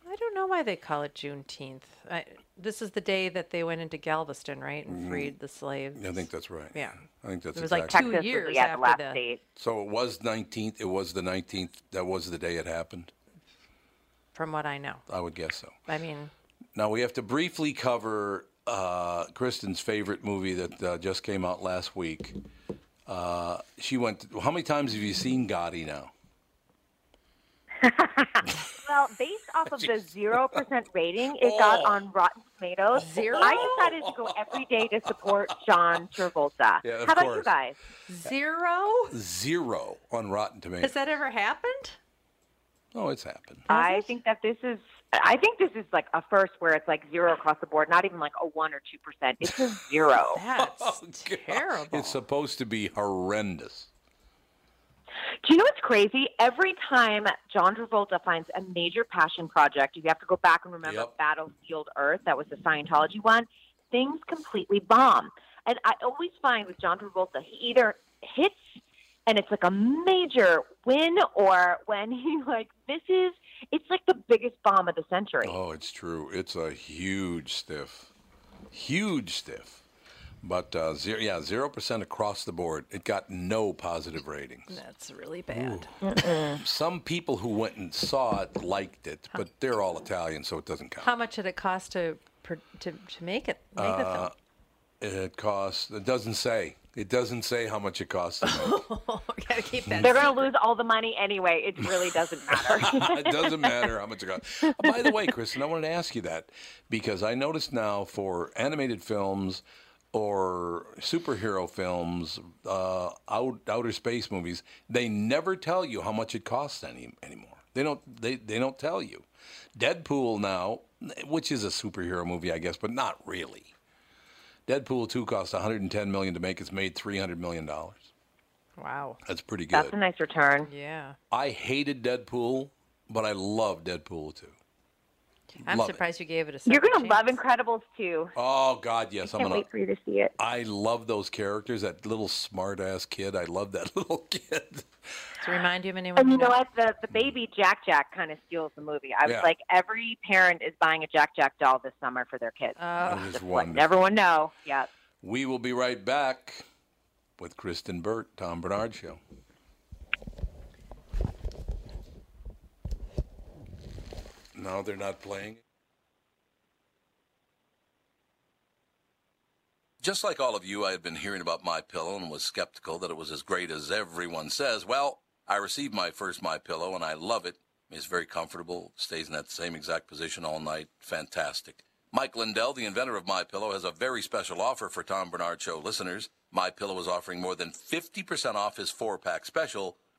E: I don't know why they call it Juneteenth. I, this is the day that they went into Galveston, right, and freed the slaves.
A: Mm-hmm. I think that's right.
E: Yeah.
A: I think that's right.
E: It was like
A: exactly.
E: two
D: Texas
E: years
D: was yeah, the
E: after
D: last
E: the-
D: date.
A: So it was 19th. It was the 19th. That was the day it happened.
E: from what I know.
A: I would guess so.
E: I mean,
A: Now we have to briefly cover uh, Kristen's favorite movie that uh, just came out last week. Uh, she went. How many times have you seen Gotti now?
D: Well, based off of the zero percent rating it got
A: Oh.
D: on Rotten Tomatoes,
E: Zero?
D: I decided to go every day to support John Travolta.
A: Yeah, of
D: How about
A: course.
D: you guys?
E: Zero?
A: Zero on Rotten Tomatoes.
E: Has that ever happened?
A: Oh, it's happened.
D: I think that this is. I think this is like a first where it's like zero across the board, not even like a one or two percent. It's a zero.
E: That's
A: Oh,
E: terrible.
A: It's supposed to be horrendous.
D: Do you know what's crazy? Every time John Travolta finds a major passion project, you have to go back and remember
A: Yep.
D: Battlefield Earth, that was the Scientology one, things completely bomb. And I always find with John Travolta, he either hits and it's like a major win, or when he like, this is, it's like the biggest bomb of the century.
A: Oh, it's true. It's a huge stiff, huge stiff. But uh, zero, yeah, zero percent across the board. It got no positive ratings.
E: That's really bad.
A: Some people who went and saw it liked it, but they're all Italian, so it doesn't count.
E: How much did it cost to pr- to, to make it make the film?
A: It costs. It doesn't say. It doesn't say how much it costs. To make.
E: we gotta keep that.
D: They're going to lose all the money anyway. It really doesn't matter.
A: it doesn't matter how much it costs. By the way, Kristen, I wanted to ask you that because I noticed now for animated films or superhero films, uh, out, outer space movies, they never tell you how much it costs any, anymore. They don't. They, they don't tell you. Deadpool now, which is a superhero movie, I guess, but not really. Deadpool 2 cost 110 million to make. It's made 300 million dollars.
E: Wow.
A: That's pretty good.
D: That's a nice return.
E: Yeah.
A: I hated Deadpool, but I love Deadpool 2.
E: I'm
A: Love it.
E: surprised you gave it a
D: You're going to love. Incredibles too.
A: Oh God, yes, I'm
D: Can't
A: gonna.
D: wait for you to see it.
A: I love those characters. That little smart ass kid. I love that little kid.
E: To remind you of anyone.
D: And you
E: you
D: know what? The the baby Jack Jack kind of steals the movie. I was
A: Yeah.
D: like, every parent is buying a Jack Jack doll this summer for their kids.
E: Uh,
A: That is
D: Just letting
A: wonderful.
D: everyone know. Yeah.
A: We will be right back with Kristen Burt, Tom Barnard Show. No, they're not playing. Just like all of you, I had been hearing about my pillow and was skeptical that it was as great as everyone says. Well, I received my first my pillow and I love it. It's very comfortable, stays in that same exact position all night. Fantastic. Mike Lindell, the inventor of My Pillow, has a very special offer for Tom Barnard Show listeners. My Pillow is offering more than 50% off his four-pack special,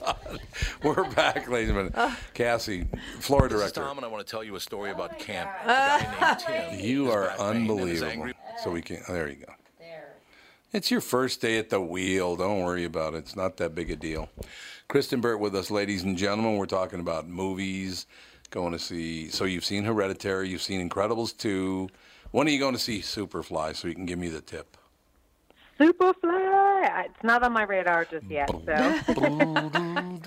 A: God. We're back, ladies and gentlemen. Cassie, floor
F: This is
A: director.
F: Tom, and I want to tell you a story about oh camp. A guy named Tim.
A: You
F: his
A: are
F: back pain and his
A: unbelievable.
F: angry-
A: So we can. There you go. There. It's your first day at the wheel. Don't worry about it. It's not that big a deal. Kristen Burt with us, ladies and gentlemen. We're talking about movies. Going to see. So you've seen Hereditary. You've seen Incredibles 2. When are you going to see Superfly? So you can give me the tip.
D: Superfly. It's not on my radar just yet. So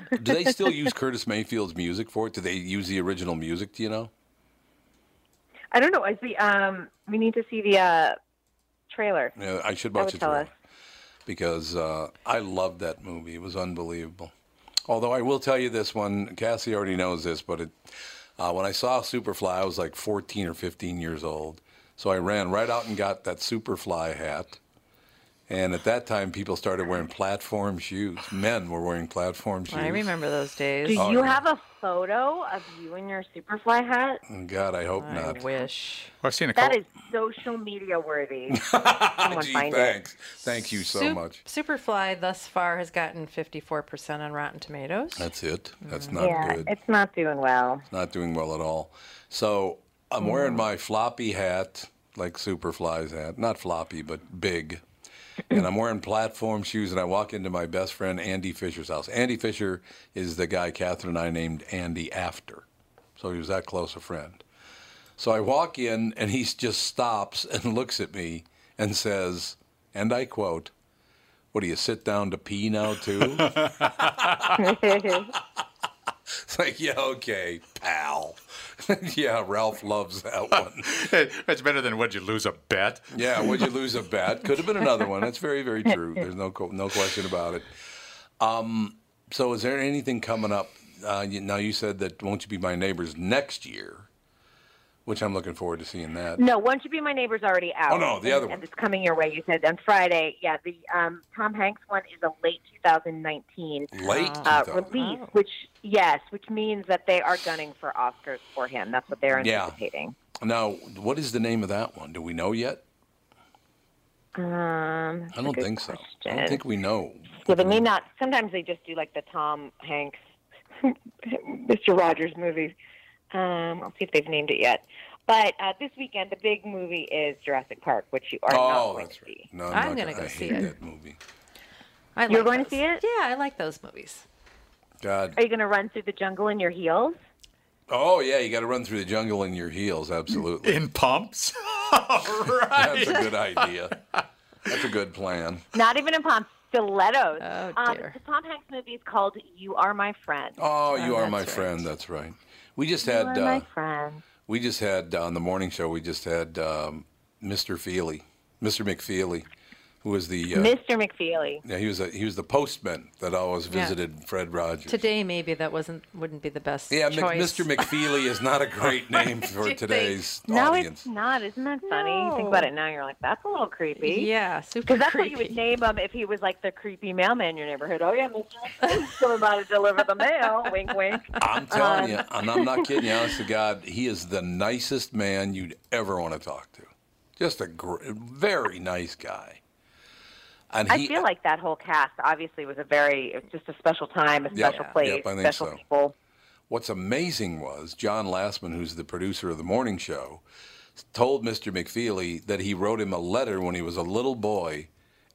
A: Do they still use Curtis Mayfield's music for it? Do they use the original music? Do you know?
D: I don't know. I see. Um, we need to see the uh, trailer.
A: Yeah, I should watch it
D: tell us.
A: because uh, I loved that movie. It was unbelievable. Although I will tell you this one, Cassie already knows this, but it, uh, when I saw Superfly, I was like 14 or 15 years old. So I ran right out and got that Superfly hat. And at that time, people started wearing platform shoes. Men were wearing platform shoes.
E: I remember those days.
D: Do
A: Oh,
D: you
A: yeah.
D: have a photo of you in your Superfly hat?
A: God, I hope
E: I
A: not.
E: I wish.
C: I've seen a
D: That
C: couple.
D: is social media worthy. Someone
A: Gee,
D: find it.
A: thanks. Thank you so
E: Sup-
A: much.
E: Superfly thus far has gotten 54% on Rotten Tomatoes.
A: That's it. That's
E: Mm.
A: not
D: yeah,
A: good.
D: it's not doing well.
A: It's not doing well at all. So I'm wearing my floppy hat, like Superfly's hat, not floppy but big, and I'm wearing platform shoes. And I walk into my best friend Andy Fisher's house. Andy Fisher is the guy Catherine and I named Andy after, so he was that close a friend. So I walk in, and he just stops and looks at me and says, and I quote. What do you sit down to pee now too? It's like, yeah, okay, pal. yeah, Ralph loves that one.
C: It's better than would you lose a bet?
A: Yeah, would you lose a bet? Could have been another one. That's very, very true. There's no no question about it. Um, so, is there anything coming up? Uh, you, now, you said that won't you be my neighbors next year, which I'm looking forward to seeing that.
D: No, Won't You Be My Neighbor's already out.
A: Oh, no, the other
D: and,
A: one.
D: And it's coming your way, you said, on Friday. Yeah, the um, Tom Hanks one is a late 2019
A: Late
D: uh,
A: 2000.
D: release, which, yes, which means that they are gunning for Oscars for him. That's what they're anticipating.
A: Yeah.
D: anticipating.
A: Now, what is the name of that one? Do we know yet?
D: Um,
A: I don't think so. I don't think we know.
D: Yeah, they may not. Sometimes they just do like the Tom Hanks, Mr. Rogers movies. Um, I'll see if they've named it yet. But uh, this weekend, the big movie is Jurassic Park, which you are not
A: Oh,
D: going
A: that's
D: to
A: right.
D: see.
A: No,
E: I'm
A: not
E: gonna
A: gonna-
E: go
A: I
E: see
A: hate
E: it.
A: that movie.
E: I
D: You're
E: like
D: going to
E: those.
D: see it?
E: Yeah, I like those movies.
A: God.
D: Are you going to run through the jungle in your heels?
A: Oh yeah, you got to run through the jungle in your heels. Absolutely.
C: In pumps? right.
A: That's a good idea. That's a good plan.
D: Not even in pumps, stilettos.
E: Oh,
D: um, the Tom Hanks movie is called "You Are My Friend."
A: Oh, you
E: Oh,
A: are my
E: that's
A: friend. That's right. We just
D: you
A: had
D: my
A: uh,
D: friend.
A: we just had on the morning show. We just had um, Mr. Feely, Mr. McFeely, who was the uh,
D: Mr. McFeely.
A: yeah he was a, he was the postman that always
E: Yeah.
A: visited Fred Rogers.
E: Today, maybe that wasn't wouldn't be the best
A: yeah,
E: choice.
A: Mr. McFeely is not a great name for
E: you think?
A: today's
D: No, it's not. Isn't that funny? You think about it now, you're like, that's a little creepy.
E: Yeah, super
D: Because that's
E: creepy.
D: what you would name him if he was like the creepy mailman in your neighborhood. Oh yeah, Mr. McFeely's coming by to deliver the mail. wink, wink.
A: I'm telling you, and I'm not kidding you. Honest to God, he is the nicest man you'd ever want to talk to. Just a gr- very nice guy. And
D: I feel like that whole cast obviously was a very, it was just a special time, a
A: Yep,
D: special
A: yep,
D: place,
A: I think
D: special
A: so.
D: people.
A: What's amazing was John Lastman, who's the producer of the morning show, told Mr. McFeely that he wrote him a letter when he was a little boy,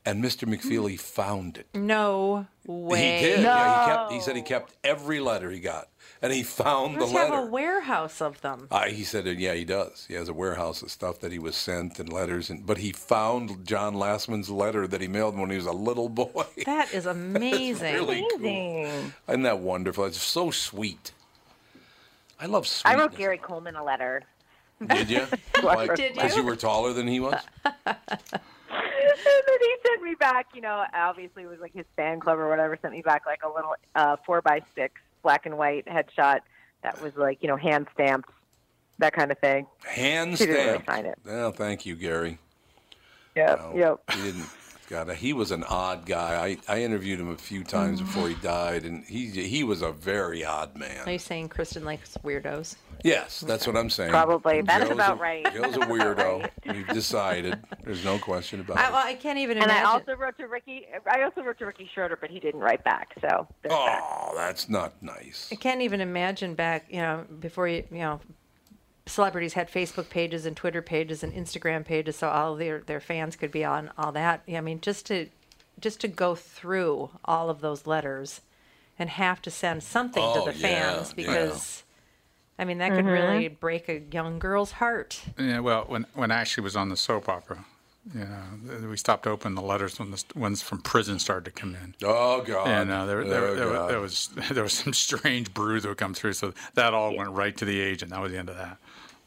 A: and Mr. McFeely found it.
E: No way.
A: He did. Yeah, he kept. He said he kept every letter he got, and he found
E: Must
A: the
E: have a warehouse of them.
A: Uh, he said, yeah, he does. He has a warehouse of stuff that he was sent and letters, and but he found John Lastman's letter that he mailed when he was a little boy.
E: That is amazing.
A: really cool. Isn't that wonderful? It's so sweet. I love sweet.
D: I wrote Gary Coleman a letter.
A: Did you? like,
E: Did
A: Because
E: you?
A: you were taller than he was.
D: and then he sent me back, you know, obviously it was like his fan club or whatever sent me back like a little uh, four by six black and white headshot that was like, you know, hand stamped, that kind of thing.
A: Hand
D: He didn't really
A: stamped.
D: sign it.
A: Well, thank you, Gary.
D: Yeah.
A: No,
D: yep.
A: He didn't. God, he was an odd guy. I, I interviewed him a few times
D: Mm.
A: before he died, and he he was a very odd man.
E: Are you saying Kristen likes weirdos?
A: Yes, that's what I'm saying.
D: Probably. That's
A: Joe's
D: about
A: a,
D: right.
A: Joe's a weirdo.
D: right.
A: We've decided. There's no question about
E: I,
A: it.
E: well, I can't even
D: And I also wrote to Ricky. I also wrote to Ricky Schroder, but he didn't write back. So there's that.
A: Oh, that's not nice.
E: I can't even imagine back, you know, before you, you know, celebrities had Facebook pages and Twitter pages and Instagram pages, so all their their fans could be on all that. I mean, just to just to go through all of those letters and have to send something
A: Oh,
E: to the
A: yeah,
E: fans
A: yeah.
E: Because. I mean, that could really break a young girl's heart.
C: Yeah, well, when when Ashley was on the soap opera, you know, we stopped opening the letters when the st- ones from prison started to come in.
A: Oh God.
C: And uh, there, there,
A: Oh,
C: there,
A: God.
C: there was there was some strange brew that would come through, so that all went right to the agent. That was the end of that.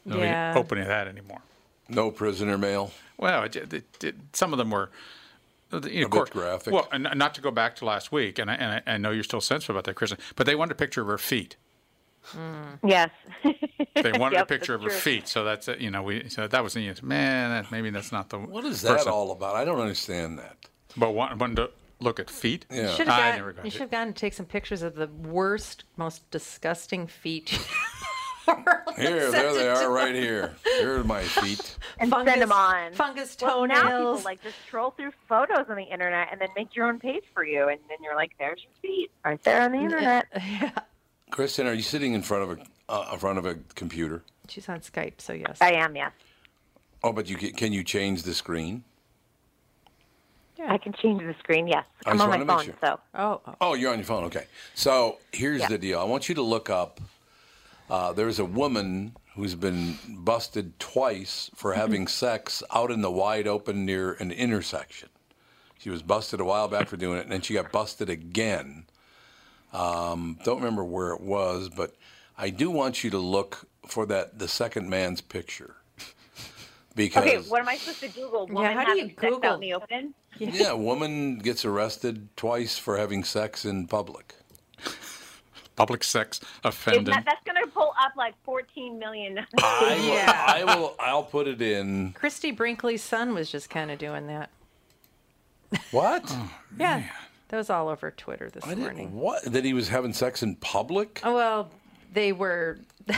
C: nobody
E: Yeah.
C: opening that anymore.
A: No prisoner mail.
C: Well, it, it, it, some of them were. You know,
A: A
C: of course,
A: bit graphic.
C: Well, and not to go back to last week, and I, and I, I know you're still sensitive about that, Kristen, but they wanted a picture of her feet. Mm.
D: Yes.
C: They wanted a picture of her
D: true.
C: feet, so that's it. You know, we so that was the man. that- Maybe that's not the
A: What is that
C: person.
A: all about? I don't understand that.
C: But want, wanted to look at feet.
A: Yeah.
E: Should
C: I
E: have
C: never
E: gone,
C: got
E: you should have gone and take some pictures of the worst, most disgusting feet. in the world and
A: Here, there they are, right here. Here are my feet.
D: and
E: Fungus,
D: send them on.
E: Fungus
D: Well, now people
E: toenails.
D: like just troll through photos on the internet and then make your own page for you, and then you're like, "There's your feet right there on the internet."
E: yeah.
A: Kristen, are you sitting in front of a uh, in front of a computer?
E: She's on Skype, so yes.
D: I am, yes.
A: Oh, but you can, can you change the screen? Yeah.
D: I can change the screen. Yes,
A: I
D: I'm on my phone,
A: sure.
D: so
E: Oh, oh.
A: Oh, you're on your phone. Okay. So here's
D: Yeah.
A: the deal. I want you to look up. Uh, there's a woman who's been busted twice for having sex out in the wide open near an intersection. She was busted a while back for doing it, and then she got busted again. Um, don't remember where it was, but I do want you to look for that the second man's picture because
D: okay. What am I supposed to Google? Woman
E: how do you
D: having sex
E: Google?
D: out in the open?
A: yeah, a woman gets arrested twice for having sex in public.
C: Public sex
D: Is
C: offended.
D: that, that's going to pull up like 14 million.
A: I will,
E: Yeah.
A: I will. I'll put it in.
E: Christie Brinkley's son was just kind of doing that.
A: What?
E: Yeah. That was all over Twitter this
A: I
E: morning.
A: What? That he was having sex in public?
E: Oh, well, they were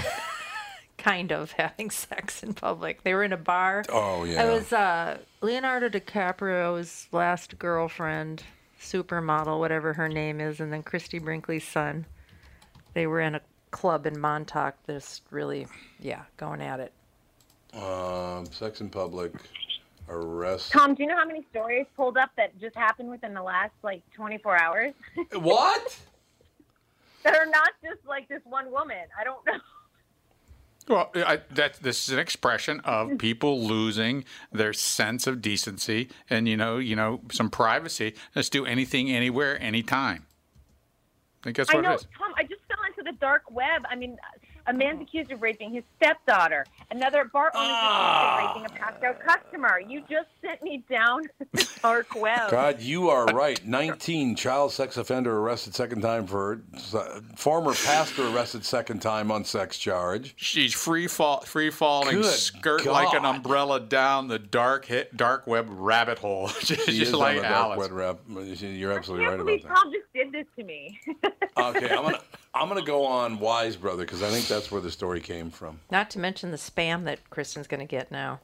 E: kind of having sex in public. They were in a bar.
A: Oh, yeah.
E: It was uh, Leonardo DiCaprio's last girlfriend, supermodel, whatever her name is, and then Christie Brinkley's son. They were in a club in Montauk, just really, yeah, going at it.
A: Um, sex in public, arrest.
D: Tom, do you know how many stories pulled up that just happened within the last like 24 hours
A: what?
D: that are not just like this one woman? I don't know.
C: Well, I, that this is an expression of people losing their sense of decency and you know, you know, some privacy. Let's do anything, anywhere, anytime. I think that's
D: I
C: what
D: know,
C: it is.
D: Tom. I just fell into the dark web. I mean, a man's accused of raping his stepdaughter. Another bar owner
A: Ah.
D: accused of raping a passed out customer. You just sent me down the dark web.
A: God, you are right. 19 child sex offender arrested second time for former pastor arrested second time on sex charge.
C: She's free fall, free falling,
A: Good
C: skirt like an umbrella down the dark hit, dark web rabbit hole, just,
A: She
C: just
A: is
C: like
A: on the
C: Alice.
A: dark web rap. You're
D: I
A: absolutely
D: can't
A: right
D: believe
A: about that.
D: Tom just did this to me.
A: Okay, I'm gonna I'm gonna go on Wise Brother because I think that's where the story came from.
E: Not to mention the spam that Kristen's going to get now.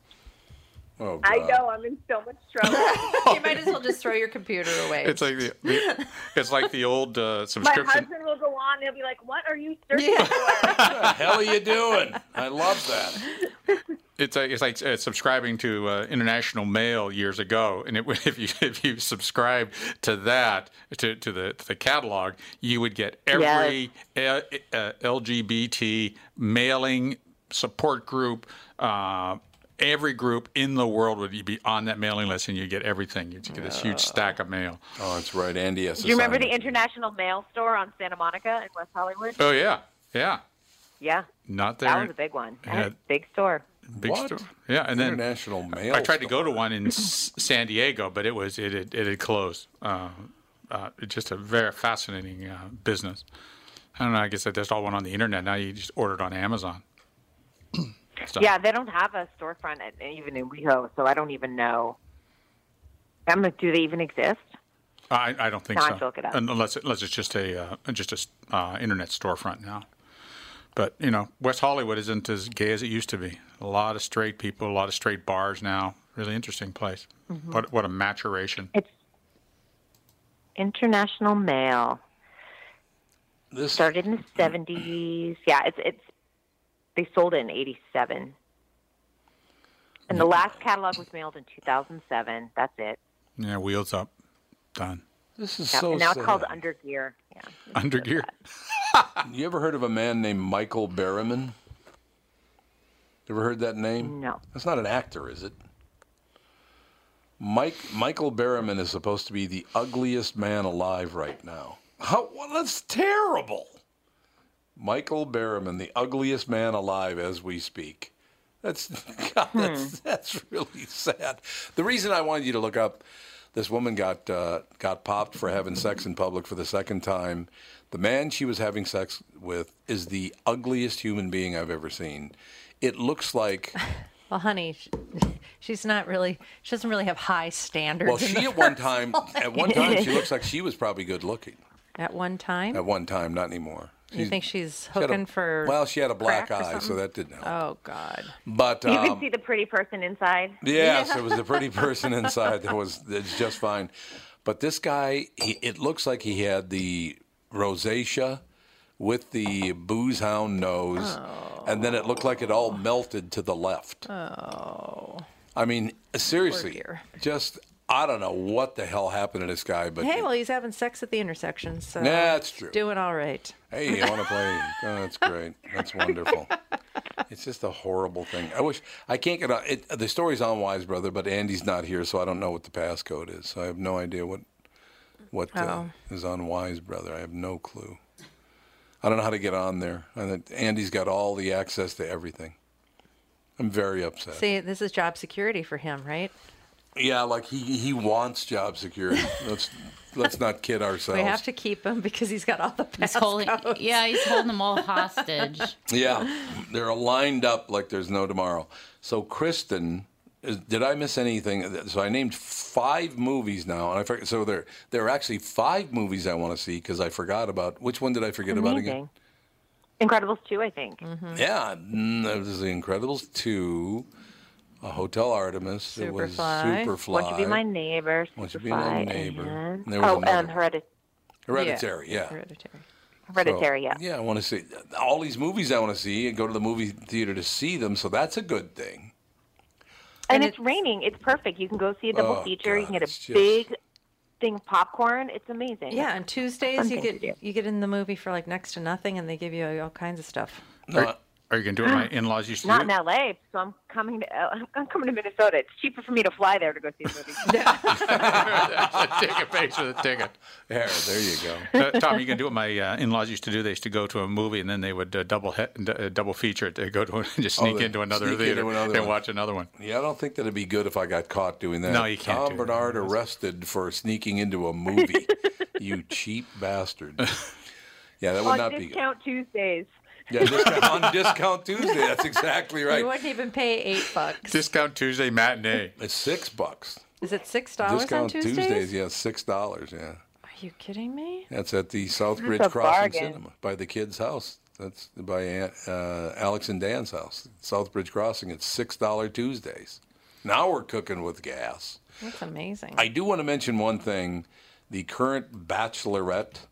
A: Oh, God.
D: I know. I'm in so much trouble.
E: you might as well just throw your computer away.
C: It's like the, the it's like the old uh,
D: My
C: subscription.
D: husband will go on. He'll be like, "What are you searching
E: Yeah.
D: for?"
A: What the hell are you doing? I love that.
C: It's like, it's like uh, subscribing to uh, international mail years ago, and it, if you if you subscribe to that to, to the to the catalog, you would get every uh, uh, LGBT mailing support group. Uh, Every group in the world would be on that mailing list, and you get everything. You get this huge stack of mail.
A: Oh, that's right. Andy has to
D: Do you remember the. International Mail Store on Santa Monica in West Hollywood?
C: Oh yeah, yeah.
D: Yeah,
C: Not there.
D: that was a big one. That was
C: Yeah.
D: a big store.
C: Big
A: What?
C: store. Yeah, and then
A: International mail.
C: I tried to go to one in San Diego, but it was it had, it had closed. Uh, uh, just a very fascinating uh, business. I don't know. I guess that just all went on the internet. Now you just order it on Amazon. So-
D: Yeah, they don't have a storefront at, even in WeHo, so I don't even know. I'm like, do they even exist?
C: I, I don't think
D: Now I
C: so.
D: have to look it up.
C: Unless it, unless it's just a uh, just a s- uh, internet storefront now. But you know, West Hollywood isn't as gay as it used to be. A lot of straight people, a lot of straight bars now. Really interesting place.
D: Mm-hmm.
C: What what a maturation.
D: It's International Mail.
A: This
D: Started in the 70s. Yeah, it's it's they sold it in 87. And the last catalog was mailed in 2007. That's it.
C: Yeah, wheels up, done.
A: this is
D: Yeah,
A: so
D: and now
A: sad.
D: it's called Undergear. Yeah.
C: Undergear.
A: You ever heard of a man named Michael Berryman? Ever heard that name?
D: No.
A: That's not an actor, is it? Mike Michael Berryman is supposed to be the ugliest man alive right now. How? Well, that's terrible. Michael Berryman, the ugliest man alive as we speak. That's God, that's that's really sad. The reason I wanted you to look up this woman got uh, got popped for having sex in public for the second time. The man she was having sex with is the ugliest human being I've ever seen. It looks like
E: Well, honey, sh- she's not really. She doesn't really have high standards.
A: well, she at one time
E: place.
A: at one time she looks like she was probably good looking.
E: At one time,
A: At one time, not anymore.
E: You think she's
A: she a-
E: hooking for?
A: Well, she had a black eye, so that didn't help.
E: Oh God.
A: But
D: You
A: um,
D: can see the pretty person inside.
A: Yes, it was a pretty person inside that was that's just fine. But this guy, he, it looks like he had the rosacea with the booze hound nose, and then it looked like it all melted to the left.
E: Oh.
A: I mean, seriously,
E: dear.
A: just I don't know what the hell happened to this guy, but
E: Hey, well, he's having sex at the intersection, so
A: Yeah, that's true.
E: Doing all right.
A: Hey, you want to play? Oh, that's great. That's wonderful. It's just a horrible thing. I wish I can't get on. It, the story's on Wise Brother, but Andy's not here, so I don't know what the passcode is. So I have no idea what what uh,
E: Oh.
A: is on Wise Brother. I have no clue. I don't know how to get on there. And Andy's got all the access to everything. I'm very upset.
E: See, this is job security for him, right?
A: Yeah, like he he wants job security. let's let's not kid ourselves.
E: We have to keep him because he's got all the
B: He's holding,
E: passcodes.
B: yeah, he's holding them all hostage.
A: Yeah, they're lined up like there's no tomorrow. So Kristen, is, did I miss anything? So I named five movies now, and I forget. So there there are actually five movies I want to see because I forgot about which one did I forget about again?
D: Incredibles 2, I think.
A: Yeah, mm, there was The Incredibles two, a Hotel Artemis. It was
E: Superfly.
A: Superfly.
D: Want you to be my neighbor?
A: Want You to Be My Neighbor.
D: and-
A: And there was
D: oh,
A: another
D: and
A: one.
D: Heredit-
A: Hereditary. Yeah.
E: Hereditary.
D: Hereditary,
A: So,
D: yeah.
A: Yeah, I want to see all these movies. I want to see and go to the movie theater to see them. So that's a good thing.
D: And,
E: And
D: it's,
E: it's-
D: raining. It's perfect. You can go see a double
A: Oh,
D: feature. you can get a
A: just-
D: big thing of popcorn. It's amazing.
E: Yeah, on Tuesdays you get you get in the movie for like next to nothing, and they give you all kinds of stuff.
A: No,
C: Are, are you going to do what my in-laws used to
D: Not
C: do?
D: in LA, so I'm coming to L- I'm coming to Minnesota. It's cheaper for me to fly there to go see a movie.
C: the ticket pays for the ticket.
A: there, there you go.
C: Uh, Tom, you can do what my uh, in-laws used to do. They used to go to a movie and then they would uh, double he- d- uh, double feature it. They go to and just
A: Oh,
C: sneak
A: they
C: into another
A: sneak
C: theater
A: into another
C: and
A: one.
C: watch another one.
A: Yeah, I don't think that'd be good if I got caught doing that.
C: No, you can't
A: Tom
C: do that.
A: Barnard arrested for sneaking into a movie. you cheap bastard. Yeah, that would
D: On
A: not be good.
D: discount Tuesdays.
A: Yeah, discount, on discount Tuesday. That's exactly right.
E: You wouldn't even pay eight bucks.
C: Discount Tuesday matinee.
A: It's six bucks.
E: Is it six dollars on
A: Discount
E: Tuesdays?
A: Tuesdays, yeah, six dollars. Yeah,
E: Are you kidding me?
A: that's at the Southbridge
D: a
A: Crossing
D: bargain.
A: Cinema by the kids' house. That's by Aunt, uh, Alex and Dan's house, Southbridge Crossing. It's six dollar Tuesdays. Now we're cooking with gas.
E: That's amazing.
A: I do want to mention one thing. The current bachelorette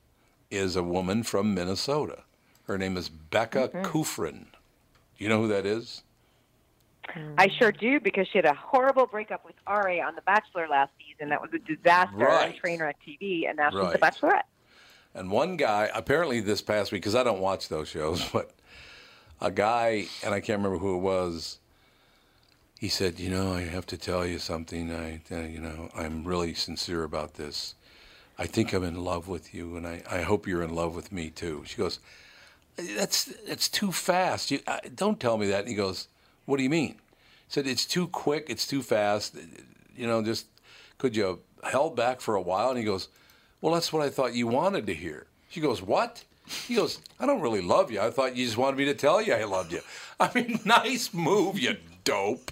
A: is a woman from Minnesota. Her name is Becca Kufrin. Do you know who that is?
D: I sure do because she had a horrible breakup with Ari on The Bachelor last season. That was a disaster
A: Right.
D: on Trainwreck TV, and now she's
A: Right.
D: The Bachelorette.
A: And one guy, apparently this past week, because I don't watch those shows, but a guy, and I can't remember who it was, he said, You know, I have to tell you something. I, uh, you know, I'm really sincere about this. I think I'm in love with you, and I, I hope you're in love with me too. She goes, That's, that's too fast. You, uh, don't tell me that. And he goes, What do you mean? He said, It's too quick. It's too fast. You know, just could you held back for a while? And he goes, Well, that's what I thought you wanted to hear. She goes, What? He goes, I don't really love you. I thought you just wanted me to tell you I loved you. I mean, nice move, you dope.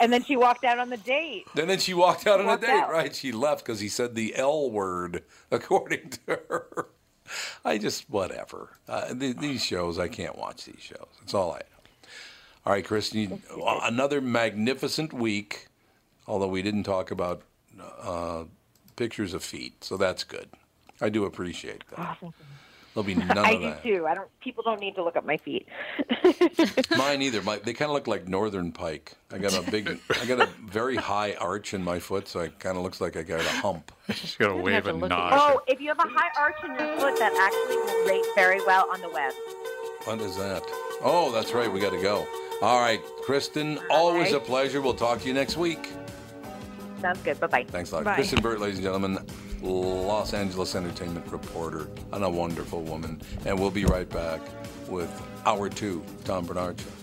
D: And then she walked out on the date.
A: And then she walked out on a date,
D: out.
A: right? She left because he said the L word, according to her. I just, whatever. Uh, th- these shows, I can't watch these shows. That's all I know. All right, Kristen, another magnificent week, although we didn't talk about uh, pictures of feet, so that's good. I do appreciate that. There'll be none of
D: I
A: of
D: do too. I don't. People don't need to look at my feet.
A: Mine either. My, they kind of look like northern pike. I got a big, I got a very high arch in my foot, so it kind of looks like I got a hump.
C: Just got to wave and nod.
D: Oh, if you have a high arch in your foot, that actually will rate very well on the web.
A: What is that? Oh, that's right. We got to go. All right, Kristen, always a pleasure. We'll talk to you next week.
D: Sounds good. Bye bye.
A: Thanks a lot.
E: Bye.
A: Kristen Burt, ladies and gentlemen, Los Angeles entertainment reporter, and a wonderful woman. And we'll be right back with Hour Two, Tom Barnard Show.